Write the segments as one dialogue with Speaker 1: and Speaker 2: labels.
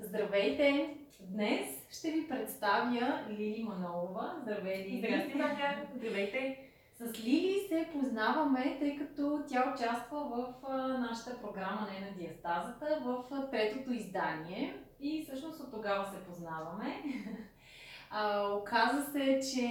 Speaker 1: Здравейте! Днес ще ви представя Лили Манолова. Здравей, Лили!
Speaker 2: Здрасти, Маня! Здравейте!
Speaker 1: С Лили се познаваме, тъй като тя участва в нашата програма Не на диастазата в третото издание и всъщност от тогава се познаваме. А, оказа се, че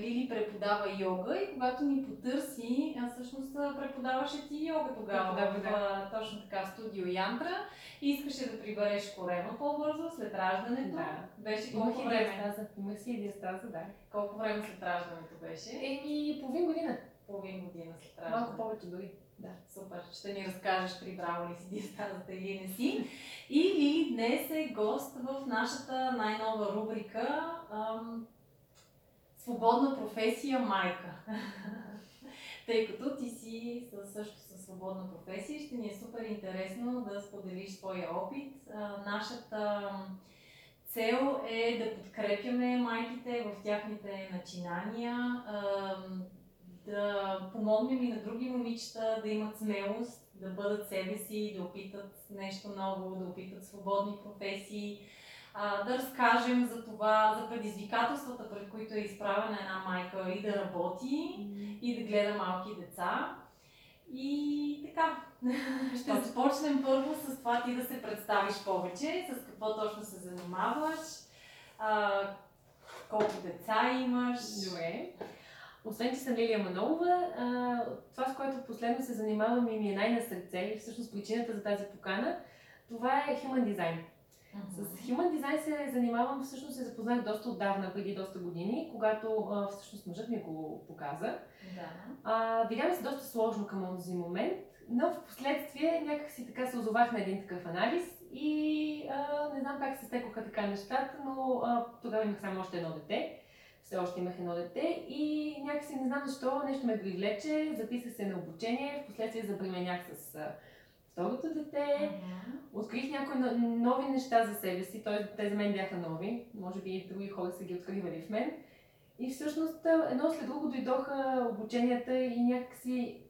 Speaker 1: Лили преподава йога и когато ни потърси, всъщност преподаваше ти йога тогава
Speaker 2: да, да.
Speaker 1: точно така в студио Янтра и искаше да прибереш корема по-бързо след раждането.
Speaker 2: Да.
Speaker 1: Беше колко време?
Speaker 2: диастаза. Имах си диастаза, да.
Speaker 1: Колко време след раждането беше?
Speaker 2: Еми, половин година.
Speaker 1: Половин година след
Speaker 2: Малко
Speaker 1: раждането.
Speaker 2: повече дори. Да.
Speaker 1: Супер, ще ни разкажеш прибрала ли си диастазата или не си. И днес е гост в нашата най-нова рубрика ам, Свободна професия майка. Тъй като ти си също със свободна професия, ще ни е супер интересно да споделиш своя опит. А, нашата цел е да подкрепяме майките в тяхните начинания, да помогнем и на други момичета да имат смелост, да бъдат себе си, да опитат нещо ново, да опитат свободни професии, да разкажем за това, за предизвикателствата, пред които е изправена една майка и да работи, и да гледа малки деца. И така, ще започнем първо с това ти да се представиш повече, с какво точно се занимаваш, а, колко деца имаш.
Speaker 2: Добре. Освен, че съм Лилия Манолова, а, това, с което последно се занимавам и ми е най-на сърце и всъщност причината за тази покана, това е Human Design. С Human Design се занимавам, всъщност се запознах доста отдавна, преди доста години, когато а, всъщност мъжът ми го показа.
Speaker 1: Да.
Speaker 2: А, видя ми се доста сложно към този момент, но в последствие някак си така се озовах на един такъв анализ и а, не знам как се стекоха така нещата, но а, тогава имах само още едно дете. Все още имах едно дете и някакси не знам защо нещо ме привлече, записах се на обучение, в последствие забременях с второто дете.
Speaker 1: Мгм.
Speaker 2: Открих някои но- нови неща за себе си, т.е. те за мен бяха нови, може би и други хора са ги откривали в мен. И всъщност едно след друго дойдоха обученията и някакси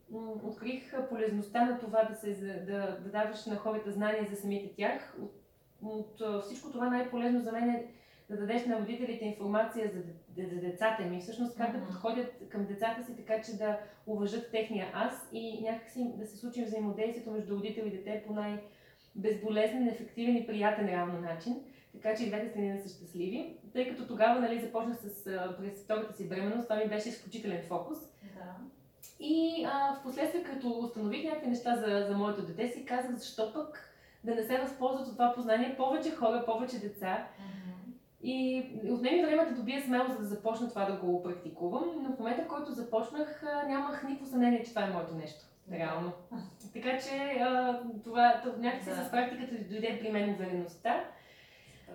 Speaker 2: открих полезността на това да, се, да, да даваш на хората знания за самите тях. От, от всичко това най-полезно за мен е да дадеш на родителите информация за, за децата ми, всъщност как да подходят към децата си, така че да уважат техния аз и някакси да се случи взаимодействието между родител и дете по най- безболезнен, ефективен и приятен равно начин, така че и двете страни да са щастливи. Тъй като тогава нали, започнах с, през втората си бременност, това ми беше изключителен фокус.
Speaker 1: Да.
Speaker 2: И а, в последствие, като установих някакви неща за, за моето дете, си казах, защо пък да не се възползват от това познание повече хора, повече деца.
Speaker 1: Мгм.
Speaker 2: И отнеми време да добия смелост, за да започна това да го практикувам, но в момента, в който започнах, нямах никакво съмнение, че това е моето нещо. Реално. Така че а, това то, някакси
Speaker 1: Да.
Speaker 2: с практиката дойде при мен увереността.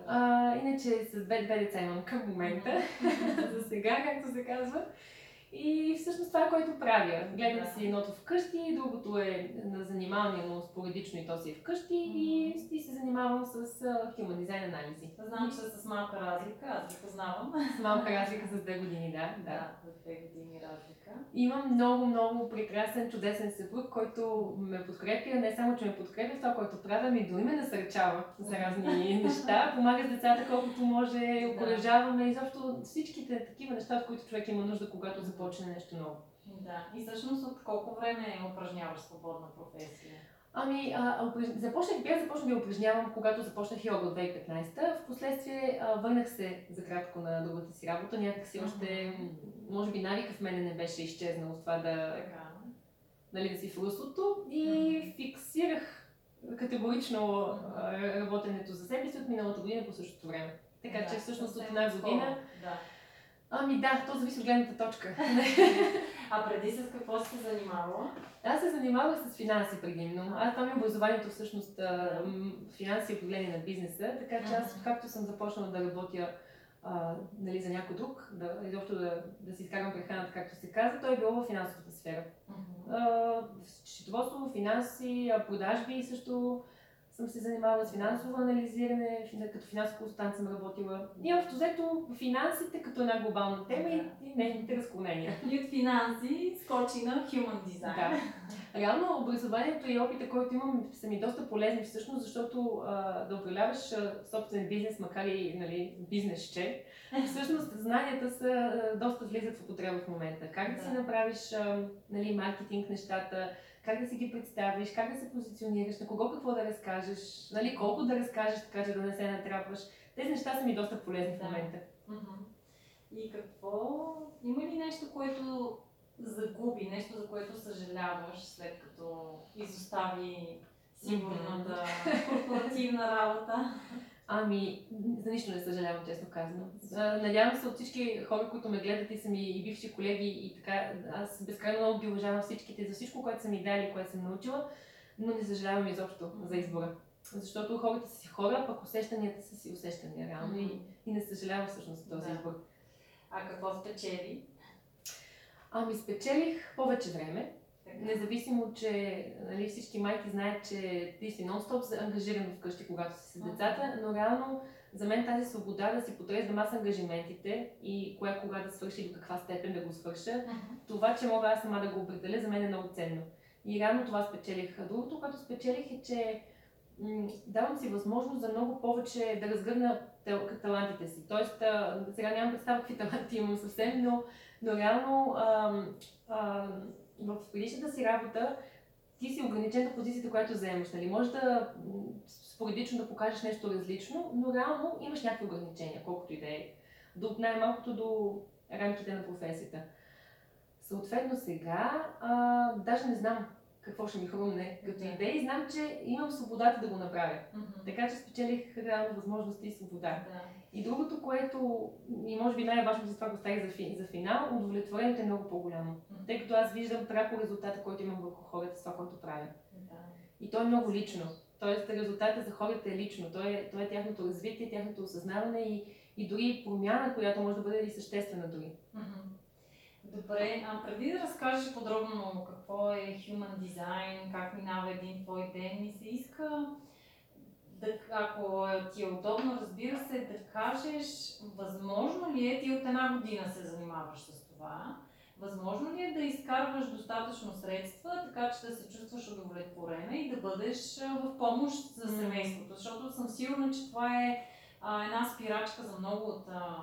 Speaker 2: А, иначе с две, две деца имам към момента, за сега, както се казва. И всъщност това е което правя. Гледам
Speaker 1: Да.
Speaker 2: си едното вкъщи, другото е на занимание, но споредично и то си е вкъщи и, и се занимавам с а, human design анализи.
Speaker 1: Знам, че с малка разлика, аз ги познавам.
Speaker 2: С малка разлика с две години, да. да.
Speaker 1: Да, две години разлика.
Speaker 2: Имам много, много прекрасен, чудесен съпруг, който ме подкрепя. Не само, че ме подкрепя в това, което правя, ми дори ме насърчава за разни неща. Помага с децата колкото може, окоръжаваме изобщо всичките такива неща, от които човек има нужда, когато започне нещо ново.
Speaker 1: Да. И всъщност от колко време упражняваш свободна професия?
Speaker 2: Ами, а, упраж- започнах, бях започнах да упражнявам, когато започнах йога от 2015. Впоследствие а, върнах се за кратко на другата си работа. Някак си още, може би навика в мене не беше изчезнал с това да,
Speaker 1: Така.
Speaker 2: нали, да си в руслото и фиксирах категорично а, работенето за себе си от миналата година по същото време. Така
Speaker 1: Да,
Speaker 2: че всъщност от една година.
Speaker 1: Да.
Speaker 2: Ами да, то зависи от гледната точка.
Speaker 1: А преди с какво си се занимавала?
Speaker 2: Аз се занимавах с финанси предимно. Аз там е образованието всъщност финанси и управление на бизнеса, така че аз както съм започнала да работя а, нали, за някой друг, да, изобщо да, да си изкарвам прехраната, както се казва, той е било в финансовата сфера. А, счетоводство, финанси, продажби също съм се занимавала с финансово анализиране, като финансов консултант съм работила. И общо взето финансите като една глобална тема и, и нейните разклонения.
Speaker 1: И от финанси скочи на Human Design.
Speaker 2: Да. Реално образованието и опита, който имам, са ми доста полезни всъщност, защото а, да управляваш а, собствен бизнес, макар и нали, бизнесче, всъщност знанията са а, доста влизат в употреба в момента. Как да, си
Speaker 1: Да.
Speaker 2: направиш а, нали, маркетинг нещата, как да си ги представиш, как да се позиционираш, на кого какво да разкажеш, нали, колко да разкажеш, така че да не се натрапваш. Тези неща са ми доста полезни в
Speaker 1: Да.
Speaker 2: момента.
Speaker 1: Мгм. И какво? Има ли нещо, което загуби, нещо, за което съжаляваш, след като изостави сигурната корпоративна работа?
Speaker 2: Ами, за нищо не съжалявам, честно казано. Надявам се от всички хора, които ме гледат и са ми и бивши колеги и така, аз безкрайно много ги уважавам всичките за всичко, което са ми дали, което съм научила, но не съжалявам изобщо за избора. Защото хората са си хора, пък усещанията са си усещания реално и, и не съжалявам всъщност този
Speaker 1: Да.
Speaker 2: избор.
Speaker 1: А какво спечели?
Speaker 2: Ами спечелих повече време. Независимо, че нали, всички майки знаят, че ти си нон-стоп ангажиран вкъщи, когато си с децата, но реално за мен тази свобода да си подреждам аз ангажиментите и кое кога да свърши и до каква степен да го свърша, това, че мога аз сама да го определя, за мен е много ценно. И реално това спечелих. А Другото, което спечелих е, че м, давам си възможност за много повече да разгърна тел- талантите си. Тоест, а, сега нямам представа какви таланти имам съвсем, но, но реално ам, ам, в предишната си работа ти си ограничен до позицията, която заемаш. Нали? Може да споредично да покажеш нещо различно, но реално имаш някакви ограничения, колкото и да е. До най-малкото до рамките на професията. Съответно сега, а, даже не знам какво ще ми хрумне като
Speaker 1: Да.
Speaker 2: идея и знам, че имам свободата да го направя.
Speaker 1: Мгм.
Speaker 2: Така че спечелих реално възможности и свобода.
Speaker 1: Да.
Speaker 2: И другото, което, и може би най-важното за това го оставих за, фи, за финал, удовлетворението е много по-голямо.
Speaker 1: Мгм.
Speaker 2: Тъй като аз виждам пряко резултата, който имам върху хората с това, което правя.
Speaker 1: Да.
Speaker 2: И то е много лично. Тоест резултатът за хората е лично. То е, то е тяхното развитие, тяхното осъзнаване и, и дори промяна, която може да бъде и съществена дори.
Speaker 1: Мгм. Добре, а преди да разкажеш подробно какво е Human Design, как минава един твой ден, ми се иска да, ако ти е удобно, разбира се, да кажеш, възможно ли е, ти от една година се занимаваш с това, възможно ли е да изкарваш достатъчно средства, така че да се чувстваш удовлетворена и да бъдеш в помощ за семейството, защото съм сигурна, че това е а, една спирачка за много от, а,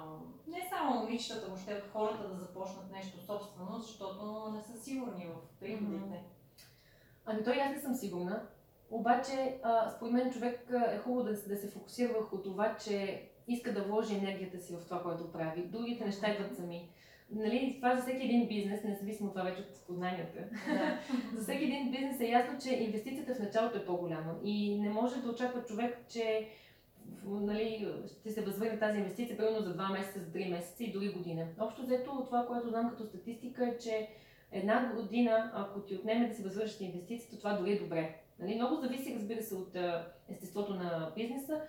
Speaker 1: момичетата, въобще хората да започнат нещо собствено, защото не са сигурни в приходите.
Speaker 2: Ами той аз не съм сигурна. Обаче, а, според мен човек е хубаво да, се- да се фокусира върху това, че иска да вложи енергията си в това, което прави. Другите неща идват сами. Нали, това за всеки един бизнес, независимо от това вече от познанията.
Speaker 1: Да.
Speaker 2: За всеки един бизнес е ясно, че инвестицията в началото е по-голяма и не може да очаква човек, че нали, ще се възвърне тази инвестиция примерно за 2 месеца, за 3 месеца и дори година. Общо взето това, което знам като статистика е, че една година, ако ти отнеме да си възвършиш инвестицията, това дори е добре. Нали, много зависи, разбира се, от естеството на бизнеса,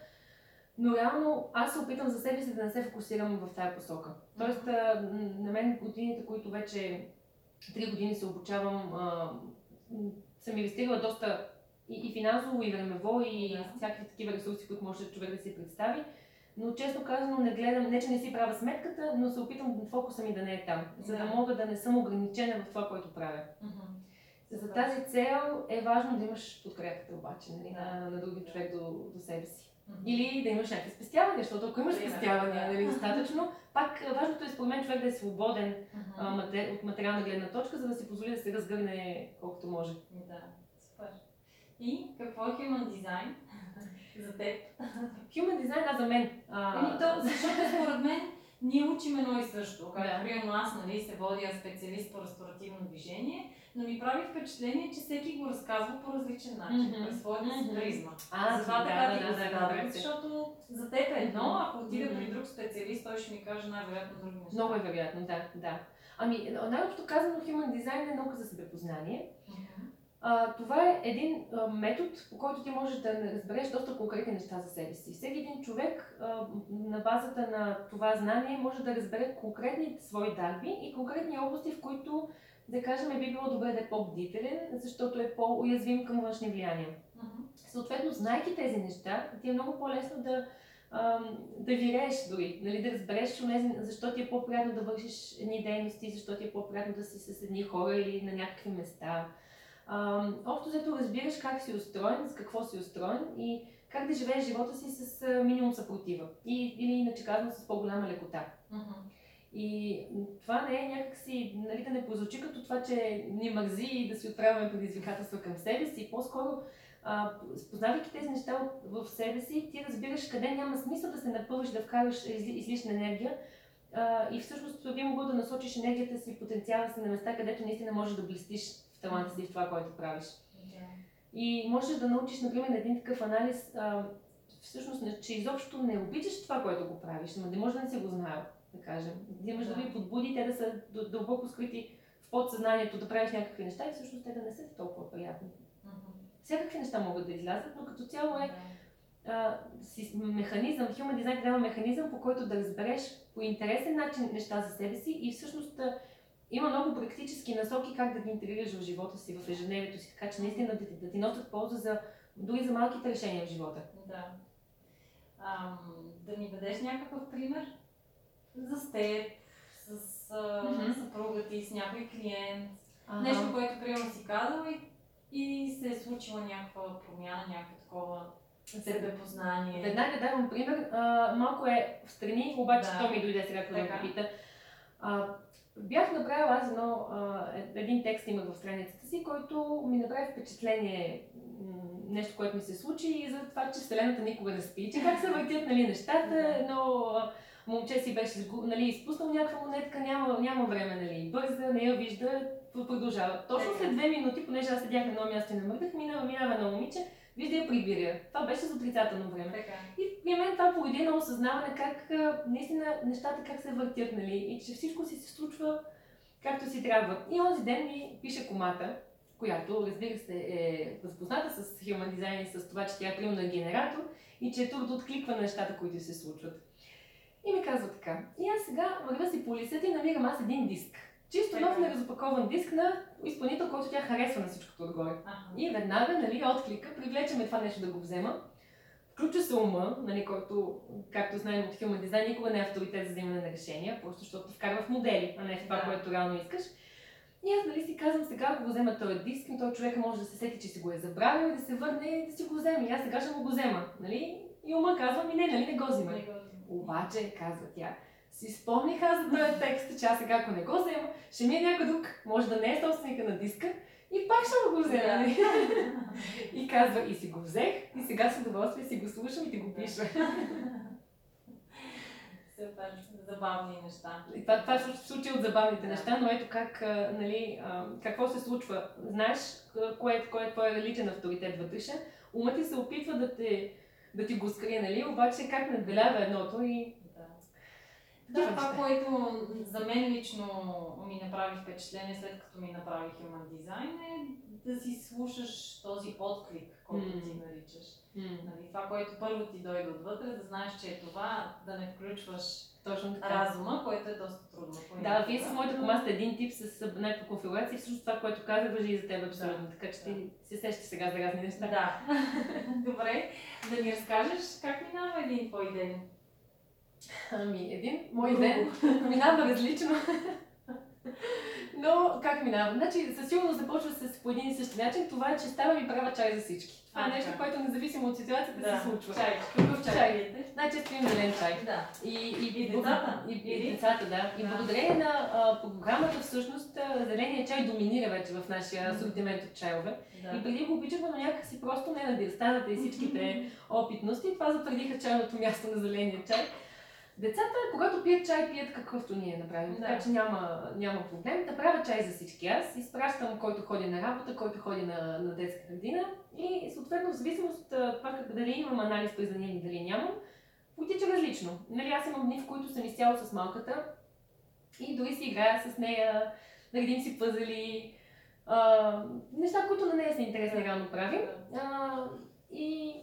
Speaker 2: но реално аз се опитам за себе си да не се фокусирам в тази посока. Тоест, на мен годините, които вече три години се обучавам, съм инвестирала доста и, и финансово, и времево, и
Speaker 1: Да.
Speaker 2: всякакви такива ресурси, които може човек да си представи. Но честно казано не гледам, не че не си правя сметката, но се опитам фокуса ми да не е там, за да мога да не съм ограничена в това, което правя.
Speaker 1: Мгм.
Speaker 2: За тази цел е важно да имаш подкрепата обаче нали, на, на други човек до, до себе си.
Speaker 1: Мгм.
Speaker 2: Или да имаш някакви спестявания, защото ако имаш спестявания нали, достатъчно, пак а, важното е според мен човек да е свободен
Speaker 1: Мгм.
Speaker 2: а, матер... от материална гледна точка, за да си позволи да се разгърне колкото може.
Speaker 1: Да. И какво е Human Design за теб?
Speaker 2: Human design, да, за мен. А,
Speaker 1: Ами то, защото според мен ние учим едно и също. Както
Speaker 2: Да.
Speaker 1: примерно аз, нали, се водя специалист по ресторативно движение, но ми прави впечатление, че всеки го разказва по различен начин,
Speaker 2: Мгм.
Speaker 1: през своята
Speaker 2: Мгм.
Speaker 1: призма.
Speaker 2: а,
Speaker 1: Затова
Speaker 2: да,
Speaker 1: така
Speaker 2: да,
Speaker 1: ти
Speaker 2: да,
Speaker 1: го
Speaker 2: да, разбира се.
Speaker 1: защото за теб е едно, ако отида при
Speaker 2: Мгм.
Speaker 1: друг специалист, той ще ми каже най-вероятно други неща.
Speaker 2: Много е вероятно, да, да. Ами, най-общо казано, Human Design е наука за себепознание. А, това е един а, метод, по който ти можеш да разбереш доста конкретни неща за себе си. Всеки един човек а, на базата на това знание може да разбере конкретни свои дарби и конкретни области, в които, да кажем, би било добре да е по-бдителен, защото е по-уязвим към външни влияния.
Speaker 1: Мгм.
Speaker 2: Съответно, знайки тези неща, ти е много по-лесно да, да вирееш дори, нали, да разбереш защо ти е по-приятно да вършиш едни дейности, защо ти е по-приятно да си с едни хора или на някакви места. Общо взето разбираш как си устроен, с какво си устроен и как да живееш живота си с минимум съпротива. И, или иначе казвам с по-голяма лекота. И това не е някакси, нали, да не прозвучи като това, че ни мързи и да си отправяме предизвикателства към себе си. По-скоро, а, познавайки тези неща в себе си, ти разбираш къде няма смисъл да се напълваш, да вкараш изли, излишна енергия. А, и всъщност би могло да насочиш енергията си, потенциала си на места, където наистина можеш да блестиш таланта си в това, което правиш. И можеш да научиш, например, един такъв анализ, а, всъщност, че изобщо не обичаш това, което го правиш, но не може да не си го знаел да кажем. Да имаш да. други подбуди, те да са дълбоко скрити в подсъзнанието, да правиш някакви неща и всъщност те да не са толкова приятни. Mm-hmm. Всякакви неща могат да излязат, но като цяло е а, си, механизъм, Human Design дава механизъм, по който да разбереш по интересен начин неща за себе си и всъщност има много практически насоки как да ги интегрираш в живота си, в ежедневието си, така че наистина да ти, да ти носят полза за, дори за малките решения в живота.
Speaker 1: Да. Ам, да ни дадеш някакъв пример? за теб, с а, mm-hmm. съпруга ти, с някой клиент. Ага. Нещо, което приема си казал и, и се е случила някаква промяна, някакво такова себепознание.
Speaker 2: Веднага давам пример. А, малко е в страни, обаче да. то ми дойде сега, като да пита. А, бях направила аз едно, а, един текст имах в страницата си, който ми направи впечатление нещо, което ми се случи и за това, че Вселената никога не спи, че как се въртят нали, нещата, едно момче си беше нали, изпуснал някаква монетка, няма, няма време, нали, бърза, не я вижда, продължава. Точно след две минути, понеже аз седях на едно място и намърдах, минава, минава едно момиче, вижда я прибиря. Това беше за отрицателно време.
Speaker 1: Така.
Speaker 2: И при мен това породи едно осъзнаване как наистина нещата как се въртят, нали, и че всичко си се случва както си трябва. И онзи ден ми пише комата, която, разбира се, е запозната с Human Design и с това, че тя е примерно генератор и че е тук да откликва на нещата, които се случват. И ми казва така. И аз сега вървя си по улицата и намирам аз един диск. Чисто нов неразопакован диск на изпълнител, който тя харесва на всичкото отгоре. Ага. И веднага, нали, отклика, привлечеме това нещо да го взема. Включва се ума, нали, който, както знаем от Human Design, никога не е авторитет за взимане на решения, просто защото вкарва в модели, а не в това, да. което реално искаш. И аз нали си казвам сега, ако го взема този диск, и той човек може да се сети, че си го е забравил и да се върне и да си го вземе. И аз сега ще му го взема. Нали? И ума казва ми, не, нали, не го взима. Обаче, казва тя, си спомних аз за този текст, че аз сега ако не го взема, ще ми е някой друг, може да не е собственика на диска, и пак ще го взема. Нали? и казва, и си го взех, и сега с удоволствие си го слушам и ти го пиша.
Speaker 1: Супер, забавни неща.
Speaker 2: И това, това се случи от забавните да. неща, но ето как, нали, какво се случва. Знаеш кое, кое е твой личен авторитет вътрешен, умът ти се опитва да те да ти го скрие, нали? Обаче как надделява едното и...
Speaker 1: Да, това, което за мен лично ми направи впечатление, след като ми направи Human Design, е да си слушаш този отклик, който mm. ти наричаш. Mm. Нали, това, което първо ти дойде отвътре, да знаеш, че е това, да не включваш точно така. разума, който е доста трудно.
Speaker 2: Да, вие с моята кома сте един тип с някаква конфигурация и всъщност това, което каза, въжи и за теб абсолютно. Да. Така че ти се сещаш сега за разни неща.
Speaker 1: Да. Добре, да ни разкажеш как минава един твой ден?
Speaker 2: Ами, един мой ден минава различно. Но как минава? Значи, със сигурност започва с по един и същи начин. Това е, че става и права чай за всички. Това е нещо, което независимо от ситуацията да. се случва.
Speaker 1: Чай. Какъв чай? чай.
Speaker 2: Най-често имам зелен чай.
Speaker 1: Да.
Speaker 2: И, и,
Speaker 1: и децата.
Speaker 2: И, и, и децата, да. И благодарение на а, програмата, всъщност, зеления чай доминира вече в нашия асортимент от чайове. Да. И преди го обичахме, но някакси просто не на дистаната и всичките опитности. Това затвърдиха чайното място на зеления чай. Децата, когато пият чай, пият какъвто ние направим, да. така че няма, няма проблем. Да правя чай за всички. Аз изпращам който ходи на работа, който ходи на, на детска градина и съответно в зависимост от това как, дали имам анализ през деня или дали нямам, потича различно. Нали, аз имам дни, в които съм изцяло с малката и дори си играя с нея, наредим си пъзели, а, неща, които на нея са интересни, рано правим. А, и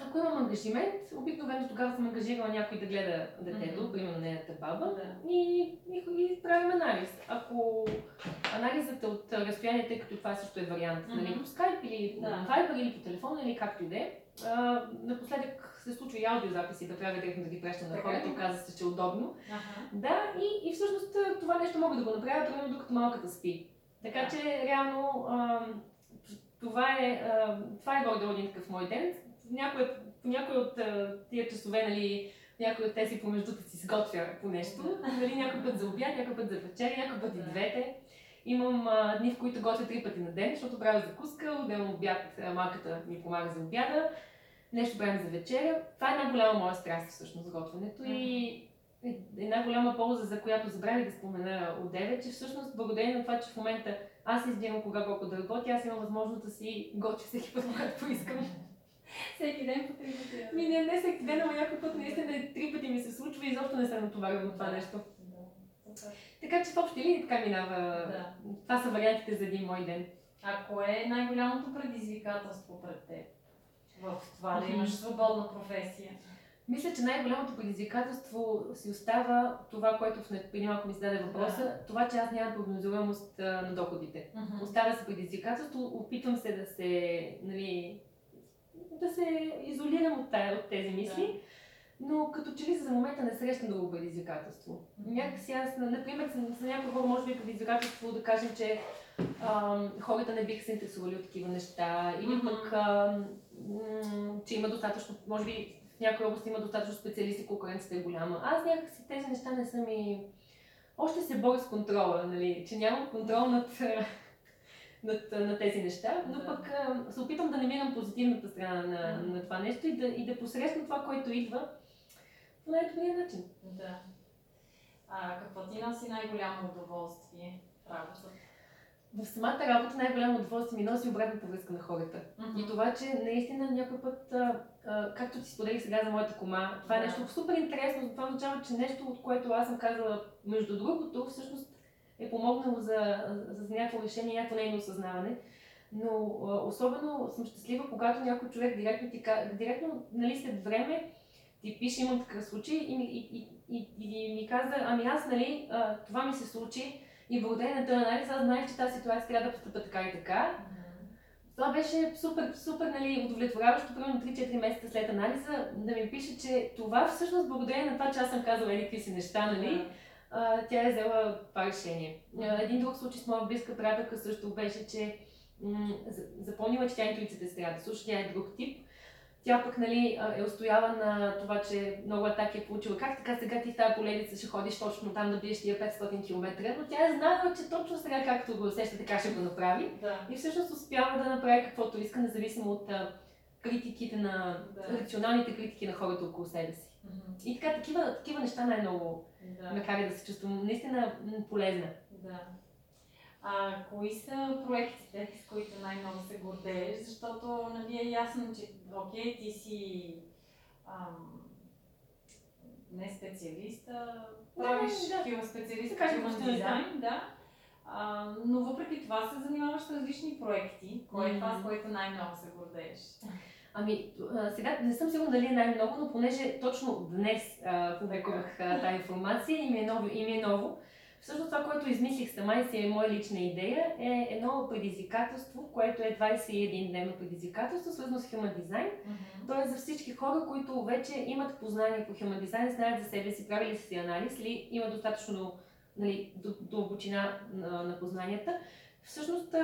Speaker 2: ако имам ангажимент, обикновено тогава съм ангажирала някой да гледа детето,
Speaker 1: Мгм.
Speaker 2: примерно нейната баба,
Speaker 1: Да.
Speaker 2: и, и, и правим анализ. Ако анализът е от разстояние, тъй като това също е вариант, нали,
Speaker 1: Мгм.
Speaker 2: по скайп или
Speaker 1: Да.
Speaker 2: по Viber или по телефона или както и да е, а, напоследък се случва и аудиозаписи да правя директно да ги прещам на
Speaker 1: Така
Speaker 2: хората, оказа се, че е удобно.
Speaker 1: Аха.
Speaker 2: Да, и, и всъщност а, това нещо мога да го направя, примерно докато малката спи. Така че реално ам, това е, ам, това е един такъв мой ден. Някой, по някой от тия часове, нали, някой от тези помежду да си сготвя по нещо. Нали, някой път за обяд, някой път за вечеря, някой път и двете. Имам а, дни, в които готвя три пъти на ден, защото правя закуска, отделно обяд, малката ми помага за обяда, нещо правим за вечеря. Това е една голяма моя страст всъщност, готвенето и е- една голяма полза, за която забравих да спомена отдеве, че всъщност благодарение на това, че в момента аз избирам кога колко да работя, аз имам възможност да си готвя всеки път, когато поискам.
Speaker 1: Всеки ден по три пъти.
Speaker 2: Ми не, не всеки ден, ама някой път наистина три пъти ми се случва и изобщо не се натоварвам от това
Speaker 1: Да.
Speaker 2: нещо.
Speaker 1: Да.
Speaker 2: Така че в общи линии така минава.
Speaker 1: Да.
Speaker 2: Това са вариантите за един мой ден.
Speaker 1: А кое е най-голямото предизвикателство пред теб? В това да имаш свободна професия.
Speaker 2: Мисля, че най-голямото предизвикателство си остава това, което в преди малко ми зададе въпроса, това, че аз нямам прогнозируемост на доходите. Остава се предизвикателство, опитвам се да се, нали, да се изолирам от, тая, от тези мисли, но като че ли за момента не срещам друго предизвикателство. Някакси аз, на- например, за, някои хора може би е предизвикателство да кажем, че ам, хората не биха се интересували от такива неща, или пък, ам, м, че има достатъчно, може би в някои области има достатъчно специалисти, конкуренцията е голяма. Аз някакси тези неща не са ми... Още се боря с контрола, нали, че нямам контрол над, над, на тези неща, но
Speaker 1: Да.
Speaker 2: пък а, се опитам да намирам позитивната страна на,
Speaker 1: Мгм.
Speaker 2: на това нещо и да, и да посрещам това, което идва по най-добрия начин.
Speaker 1: Да. А какво ти носи най-голямо удоволствие в работата?
Speaker 2: В самата работа най-голямо удоволствие ми носи обратната връзка на хората. И това, че наистина някой път, а, а, както ти споделих сега за моята кома, това е
Speaker 1: Да.
Speaker 2: нещо супер интересно, това означава, че нещо, от което аз съм казала, между другото, всъщност е помогнало за, за, някакво решение, някакво нейно осъзнаване. Но а, особено съм щастлива, когато някой човек директно ти директно, нали, след време ти пише, имам такъв случай и, и, и, и, и ми каза, ами аз, нали, а, това ми се случи и благодарение на този анализ, аз знаех, че тази ситуация трябва да постъпа така и така. Това беше супер, супер нали, удовлетворяващо, примерно 3-4 месеца след анализа, да ми пише, че това всъщност благодарение на това, че аз съм казала еди какви си неща, нали, а, тя е взела това решение. Един друг случай с моя близка приятелка също беше, че м- за- запомнила, че тя интуицията е трябва да слуша, тя е друг тип. Тя пък нали, е устояла на това, че много атаки е получила. Как така сега ти в тази поледица ще ходиш точно там да биеш тия 500 км, но тя е знала, че точно сега както го усеща, така ще го направи.
Speaker 1: Да.
Speaker 2: И всъщност успява да направи каквото иска, независимо от критиките на,
Speaker 1: Да.
Speaker 2: рационалните критики на хората около себе си. И така, такива, такива неща най-много
Speaker 1: Да.
Speaker 2: ме кара да се чувствам наистина полезна.
Speaker 1: Да. А кои са проектите, с които най-много се гордееш? Защото нали, е ясно, че окей, ти си ам, не специалист, а правиш
Speaker 2: да.
Speaker 1: такива специалист
Speaker 2: Така стане, да.
Speaker 1: дизайн, да. А, но въпреки това се занимаваш с различни проекти. Кое е това, с което най-много се гордееш?
Speaker 2: Ами, сега не съм сигурна дали е най-много, но понеже точно днес публикувах тази информация и ми, е ново, и ми е ново, всъщност това, което измислих сама и си е моя лична идея, е едно предизвикателство, което е 21-дневно предизвикателство, свързано с Human Design. То е за всички хора, които вече имат познание по Human Design, знаят за себе си, правили си анализ или имат достатъчно нали, дълбочина на, на познанията. Всъщност,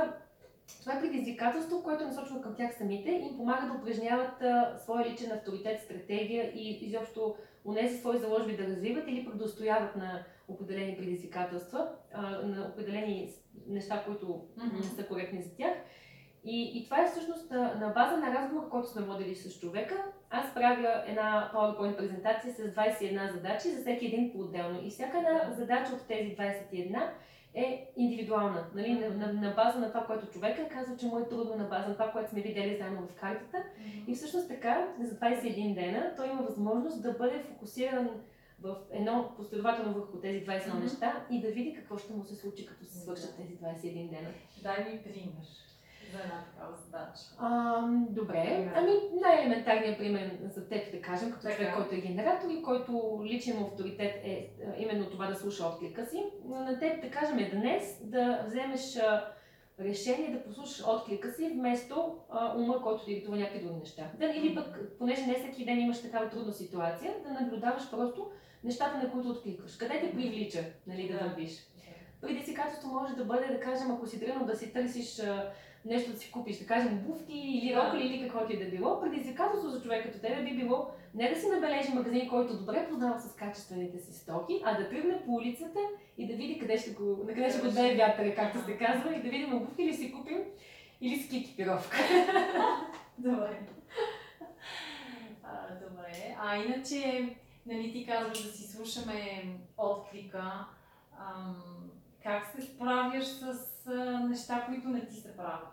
Speaker 2: това е предизвикателство, което е насочено към тях самите и им помага да упражняват а, своя личен авторитет, стратегия и изобщо унези свои заложби да развиват или пък да устояват на определени предизвикателства, а, на определени неща, които не са коректни за тях. И, и това е всъщност на, на база на разговор, който сме водили с човека. Аз правя една PowerPoint презентация с 21 задачи за всеки един по-отделно. И всяка една задача от тези 21 е индивидуална. Нали? На, на, на база на това, което човека казал, че му е трудно, на база на това, което сме видели заедно в картата. И всъщност така, за 21 дена, той има възможност да бъде фокусиран в едно последователно върху тези 21
Speaker 1: Мгм.
Speaker 2: неща и да види какво ще му се случи, като се свършат тези 21 дена.
Speaker 1: Дай ми пример за една такава задача?
Speaker 2: А, добре.
Speaker 1: Пример.
Speaker 2: Ами най-елементарният пример за теб, да кажем, като човек, който е генератор и който личен му авторитет е именно това да слуша отклика си. На теб, да кажем, е днес да вземеш решение да послушаш отклика си, вместо а, ума, който ти диктува някакви други неща. Да, или пък, понеже не всеки ден имаш такава трудна ситуация, да наблюдаваш просто нещата, на които откликваш. Къде те привлича, нали, да
Speaker 1: Да.
Speaker 2: вървиш. Предизвикателство може да бъде, да кажем, ако си тръгнал да си търсиш а, нещо да си купиш, да кажем буфти или рокли или каквото и да било, предизвикателство за човек като тебе би било не да си набележи магазин, който добре познава с качествените си стоки, а да тръгне по улицата и да види къде ще го, на къде ще го даде вятъра, както се казва, и да видим обувки ли си купим или ски екипировка.
Speaker 1: Добре. А, добре. А иначе, нали ти казваш да си слушаме отклика. Ам, как се справяш с а, неща, които не ти се правят?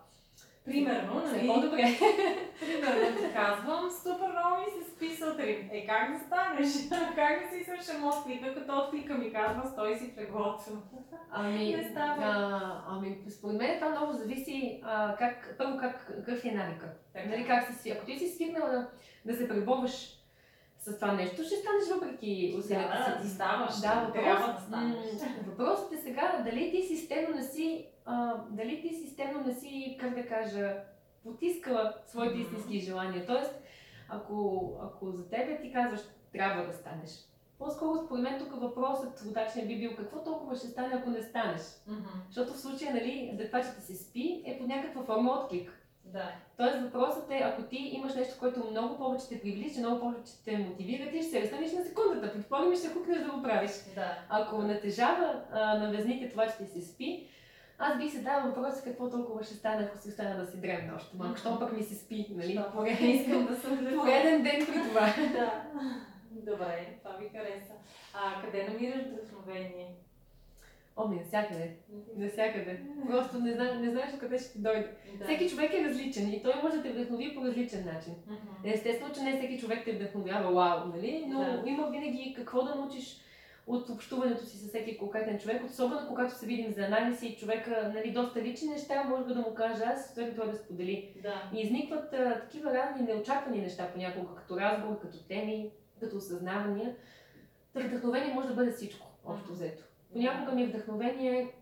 Speaker 1: Примерно, нали?
Speaker 2: по-добре.
Speaker 1: Примерно ти казвам, супер много ми се спи сутрин. Е, как да станеш? как да си слушам отклика, като отклика ми казва, стой си в леглото.
Speaker 2: Ами,
Speaker 1: Не става.
Speaker 2: а, ами, според мен това много зависи а, как, първо как, какъв е навика.
Speaker 1: Така.
Speaker 2: Нали, как си, ако ти си свикнал да, да се преборваш с това нещо, ще станеш въпреки усилията
Speaker 1: Да,
Speaker 2: си.
Speaker 1: да, ти ставаш.
Speaker 2: Да,
Speaker 1: Трябва
Speaker 2: въпрос,
Speaker 1: да станеш.
Speaker 2: м, въпросът е сега дали ти системно не си, а, дали ти системно не си, как да кажа, потискала своите истински желания. Тоест, ако, ако за тебе ти казваш, трябва да станеш. По-скоро според мен тук въпросът удачен би бил какво толкова ще стане, ако не станеш.
Speaker 1: Мгм.
Speaker 2: Защото в случая, нали, адекватчето се спи е под някаква форма отклик.
Speaker 1: Да.
Speaker 2: Тоест въпросът е, ако ти имаш нещо, което много повече те привлича, много повече те мотивира, ти ще се разстанеш на секундата, предполагам и ще хукнеш да го правиш.
Speaker 1: Да.
Speaker 2: Ако натежава а, на везните това, че ти се спи, аз бих се дала въпроса какво толкова ще стане, ако си остана да си древна още малко. Щом пък ми се спи, нали?
Speaker 1: Що?
Speaker 2: Пореден,
Speaker 1: Искам да съм
Speaker 2: пореден ден при това.
Speaker 1: Да. Добре, това ви хареса. А къде намираш вдъхновение?
Speaker 2: О, ми, навсякъде. Навсякъде. Просто не, зна, не знаеш откъде ще ти дойде.
Speaker 1: Да.
Speaker 2: Всеки човек е различен и той може да те вдъхнови по различен начин. Естествено, че не всеки човек те вдъхновява, вау, нали? Но
Speaker 1: Да.
Speaker 2: има винаги какво да научиш от общуването си с всеки конкретен човек, особено когато се видим за анализ и човека, нали, доста лични неща, може да му кажа аз, той той да сподели.
Speaker 1: Да.
Speaker 2: И изникват а, такива разни неочаквани неща понякога, като разговор, като теми, като осъзнавания. Та вдъхновение може да бъде всичко, общо взето. Понякога ми е вдъхновение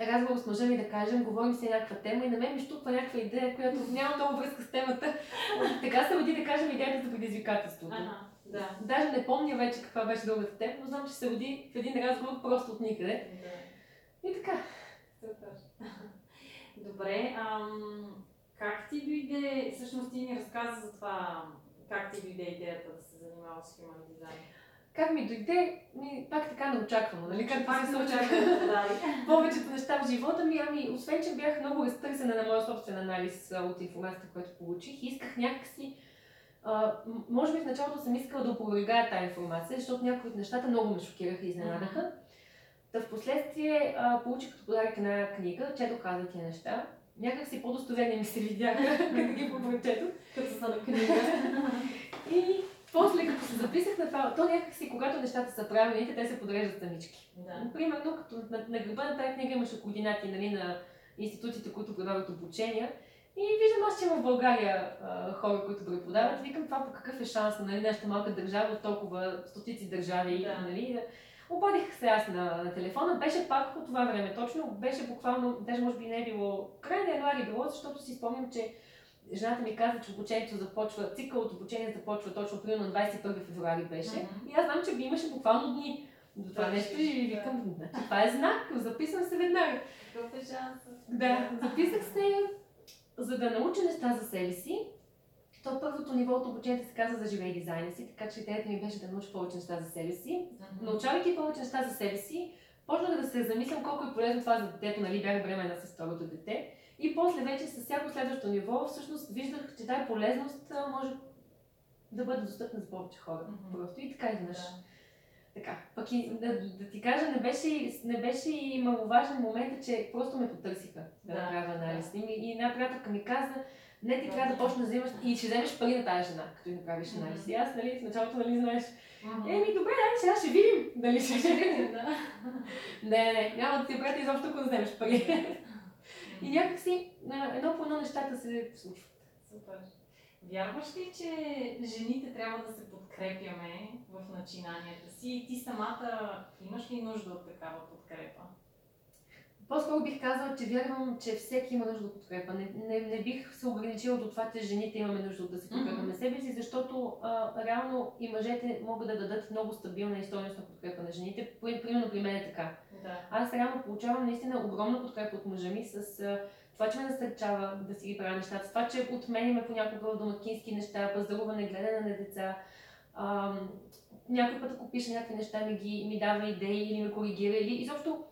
Speaker 2: разговор с мъжа ми да кажем, говорим си някаква тема и на мен ми штуква някаква идея, която няма много връзка с темата. така се роди да кажем идеята за предизвикателството.
Speaker 1: Ага, да.
Speaker 2: Даже не помня вече каква беше другата тема, но знам, че се роди в един разговор просто от никъде.
Speaker 1: да.
Speaker 2: И така.
Speaker 1: Супер. Добре, ам, как ти дойде, всъщност ти ни разказа за това, как ти дойде идеята да се занимаваш с human design?
Speaker 2: Как ми дойде, ми, пак така неочаквано, нали? Как
Speaker 1: Пак
Speaker 2: се
Speaker 1: очаква да
Speaker 2: повечето неща в живота ми, ами, освен, че бях много разтърсена на моя собствен анализ от информацията, която получих, исках някакси, а, може би в началото съм искала да опровергая тази информация, защото някои от нещата много ме шокираха и изненадаха. Та в последствие а, получих като подарък една книга, четох каза тия неща. Някак си по-достоверни ми се видяха, като ги прочетох.
Speaker 1: Като са на книга.
Speaker 2: И после, като се записах на това, то някак си, когато нещата са правилните, те се подреждат самички.
Speaker 1: да.
Speaker 2: Примерно, като на, на гърба на тази книга имаше координати нали, на институциите, които предлагат обучения. И виждам аз, че има в България а, хора, които преподават. Викам това по какъв е шанс, нали, нашата малка държава от толкова стотици държави.
Speaker 1: Да.
Speaker 2: Нали. Обадих се аз на, на телефона, беше пак по това време, точно беше буквално, даже може би не е било, край на януари било, защото си спомням, че жената ми каза, че обучението започва, цикъл от обучение започва точно примерно на 21 февруари беше.
Speaker 1: Мгм.
Speaker 2: И аз знам, че би имаше буквално дни до това нещо и викам, значи това е знак, записвам се веднага.
Speaker 1: Какъв е шансът?
Speaker 2: Да, записах се, за да науча неща за себе си. То първото ниво от обучението се казва за живей дизайна си, така че идеята ми беше да науча повече неща за себе си.
Speaker 1: Мгм.
Speaker 2: Научавайки повече неща за себе си, почнах да се замислям колко е полезно това за детето, нали, бях бремена с второто дете. И после вече с всяко следващо ниво, всъщност виждах, че тази полезност може да бъде достъпна за повече хора.
Speaker 1: Мгм.
Speaker 2: Просто и така изведнъж.
Speaker 1: Да.
Speaker 2: Така, пък и да, да ти кажа, не беше, не беше и маловажен момент, че просто ме потърсиха да,
Speaker 1: Да,
Speaker 2: направя анализ. И, ми- и една приятелка ми каза, не ти трябва да почнеш да вземаш и ще вземеш пари на тази жена, като й направиш анализ. И аз, нали, в началото, нали, знаеш, еми, добре, дай, сега ще видим, дали ще
Speaker 1: видим, да.
Speaker 2: Не, не, няма да ти пратя изобщо, ако не вземеш пари. И някакси едно по едно нещата се случват.
Speaker 1: Супер. Вярваш ли, че жените трябва да се подкрепяме в начинанията си? И ти самата имаш ли нужда от такава подкрепа?
Speaker 2: По-скоро бих казала, че вярвам, че всеки има нужда от подкрепа. Не, не, не бих се ограничила до това, че жените имаме нужда да се подкрепяме mm-hmm. себе си, защото а, реално и мъжете могат да дадат много стабилна и стойностна подкрепа на жените. Примерно при мен е така.
Speaker 1: Да.
Speaker 2: Аз реално получавам наистина огромна подкрепа от мъжа ми с а, това, че ме насърчава да си ги правя нещата, с това, че отменяме понякога домакински неща, пазаруване, гледане на деца. Някой път, ако пише някакви неща, ми, ги, ми дава идеи или ме коригира, или изобщо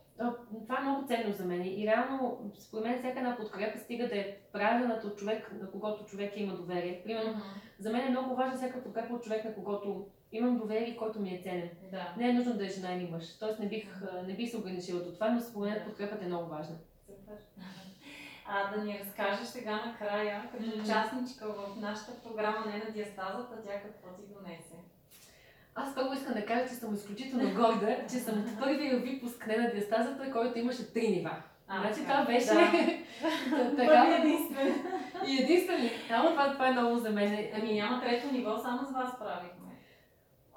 Speaker 2: това е много ценно за мен. И реално, според мен, всяка една подкрепа стига да е правилната от човек, на когото човек има доверие. Примерно, mm-hmm. за мен е много важна всяка подкрепа от човек, на когото имам доверие и който ми е ценен.
Speaker 1: Да.
Speaker 2: Не е нужно да е жена или мъж. Тоест не бих, не бих се ограничила до това, но според мен подкрепата е много важна.
Speaker 1: А да ни разкажеш сега накрая, като mm-hmm. участничка в нашата програма Не на диастазата, тя какво ти донесе?
Speaker 2: Аз първо искам да кажа, че съм изключително горда, че съм от първия випуск не на диастазата, който имаше три нива. А, значи това беше
Speaker 1: да. така. единствен.
Speaker 2: И единствен ли? Ама това, това е много за мен.
Speaker 1: Ами няма трето ниво, само с вас правихме.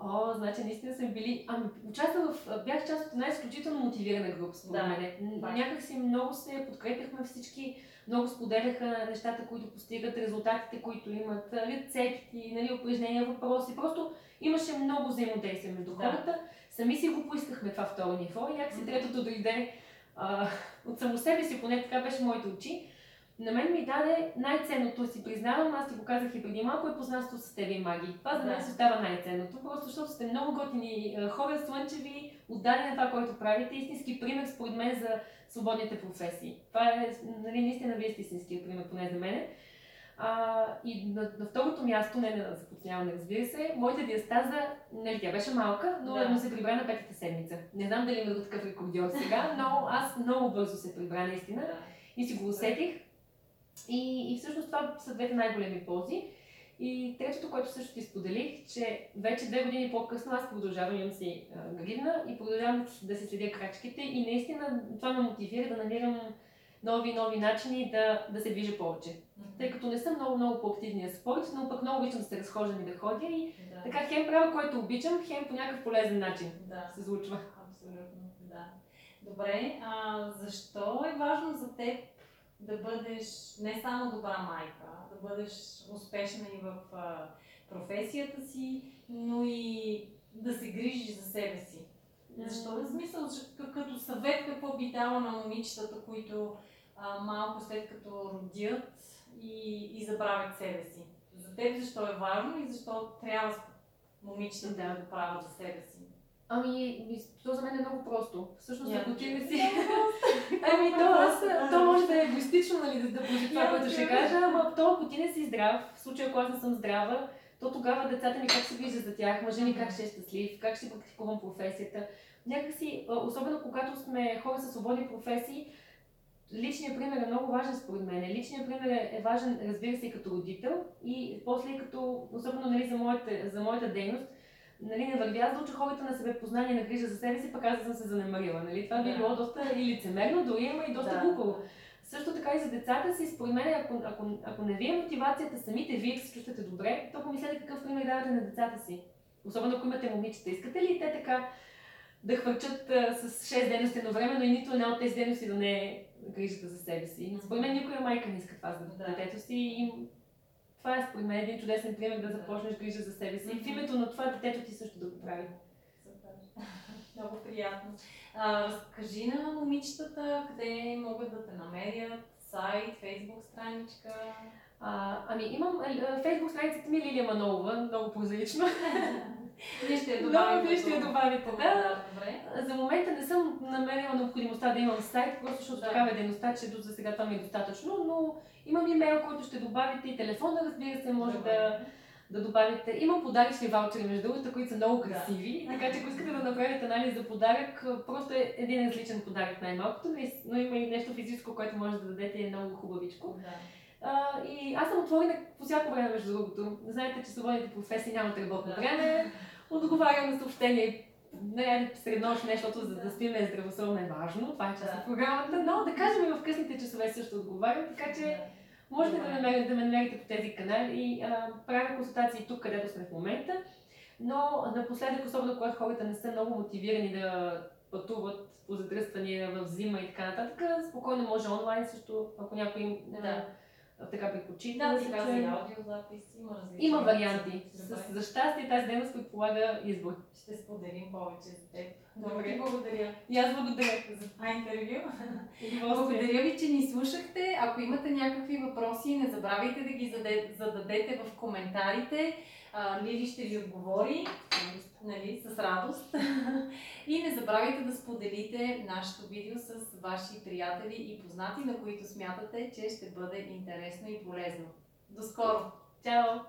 Speaker 2: О, значи наистина съм били... Ами, участвах в... Бях част от една изключително мотивирана група, според
Speaker 1: да,
Speaker 2: мен. Някак си много се подкрепяхме всички, много споделяха нещата, които постигат, резултатите, които имат, рецепти, нали, упражнения, въпроси. Просто Имаше много взаимодействие между да. хората. Сами си го поискахме това второ ниво и някакси третото дойде а, от само себе си, поне така беше моите очи. На мен ми даде най-ценното, си признавам, аз ти го казах и преди малко, е познанство с тебе и маги. Това за мен се става най-ценното, просто защото сте много готини хора, слънчеви, отдадени на това, което правите. Истински пример, според мен, за свободните професии. Това е, нали, наистина, вие сте истинския пример, поне за мен. А, и на, на второто място, не на запотняване, разбира се, моята диастаза, нали, тя беше малка, но да. се прибра на петата седмица. Не знам дали има такъв рекордьор сега, но аз много бързо се прибра наистина да. и си го усетих. И, и всъщност това са двете най-големи ползи. И третото, което също ти споделих, че вече две години по-късно аз продължавам, имам си гривна и продължавам да си следя крачките и наистина това ме мотивира да намирам нови нови начини да, да се движа повече. Mm-hmm. Тъй като не съм много много по-активния спорт, но пък много обичам да се разхождам и да ходя и да. така хем правя, което обичам, хем по някакъв полезен начин
Speaker 1: да.
Speaker 2: се случва.
Speaker 1: Абсолютно, да. Добре, а защо е важно за теб да бъдеш не само добра майка, да бъдеш успешна и в а, професията си, но и да се грижиш за себе си? Защо? В смисъл, като съвет какво би дала на момичетата, които а, малко след като родят и, и забравят себе си. За теб защо е важно и защо трябва момичетата да го правят за себе си?
Speaker 2: Ами, то за мен е много просто. Всъщност, ако ти не си... ами, то, аз, то може да е егоистично, нали, да, да бъде това, което ще кажа, ама то, ако ти не си здрав, в случая, ако аз не съм здрава, то тогава децата ми как се виждат за тях, мъжа ми как ще е щастлив, как ще практикувам професията. Някакси, особено когато сме хора с свободни професии, личният пример е много важен според мен. Личният пример е важен, разбира се, и като родител и после като, особено нали, за, моята, за моята дейност, нали, не вървя аз да хората на себе познание, на грижа за себе си, пък аз съм се занемарила. Нали? Това би било доста и лицемерно, дори има и доста да. глупаво. Също така и за децата си, според мен, ако, ако, ако не ви е мотивацията самите вие да се чувствате добре, то помислете какъв пример давате на децата си. Особено ако имате момичета. Искате ли те така да хвърчат а, с 6 дейности едновременно и нито една от тези дейности да не е грижата за себе си. Според мен никоя майка не иска това за да. детето си и това е според мен един чудесен пример да започнеш грижа за себе си. Mm-hmm. В името на това детето ти също да го прави.
Speaker 1: Много приятно. А, разкажи на момичетата къде могат да те намерят, сайт, фейсбук страничка.
Speaker 2: А, ами имам фейсбук страницата ми е Лилия Манолова, много прозаично.
Speaker 1: Вие ще я добавите.
Speaker 2: Вие ще я добавите, да. Добре. За момента не съм намерила необходимостта да имам сайт, просто защото да. такава е дейността, че до за сега това ми е достатъчно, но имам имейл, който ще добавите и телефона, разбира се, може да, да добавите. Имам подаръчни ваучери, между другото, които са много красиви, да. така че ако искате да направите анализ за подарък, просто е един различен подарък най-малкото, но има и нещо физическо, което може да дадете и е много хубавичко.
Speaker 1: Да.
Speaker 2: А, и аз съм отворена по всяко време, между другото. Знаете, че свободните професии нямат работно време. Отговарям на съобщения не сред нощ нещо, защото за да спиме здравословно е важно. Това е част от програмата, но да кажем и в късните часове също отговарям, така че Можете да, намерите, да ме намерите по тези канали. А, правя консултации тук, където сме в момента. Но напоследък, особено когато хората не са много мотивирани да пътуват по задръствания в зима и така нататък, спокойно може онлайн също, ако някой им
Speaker 1: Да.
Speaker 2: Така предпочита.
Speaker 1: Да,
Speaker 2: се
Speaker 1: ти каза
Speaker 2: чуе.
Speaker 1: и аудиозапис, има различни.
Speaker 2: Има варианти. С, за щастие тази дейност предполага избор.
Speaker 1: Ще споделим повече за теб.
Speaker 2: Добре.
Speaker 1: Благодаря
Speaker 2: И аз благодаря.
Speaker 1: за това интервю. Благодаря ви, че ни слушахте. Ако имате някакви въпроси, не забравяйте да ги зададете в коментарите. Лили ще ви отговори нали, с радост. И не забравяйте да споделите нашето видео с ваши приятели и познати, на които смятате, че ще бъде интересно и полезно. До скоро!
Speaker 2: Чао!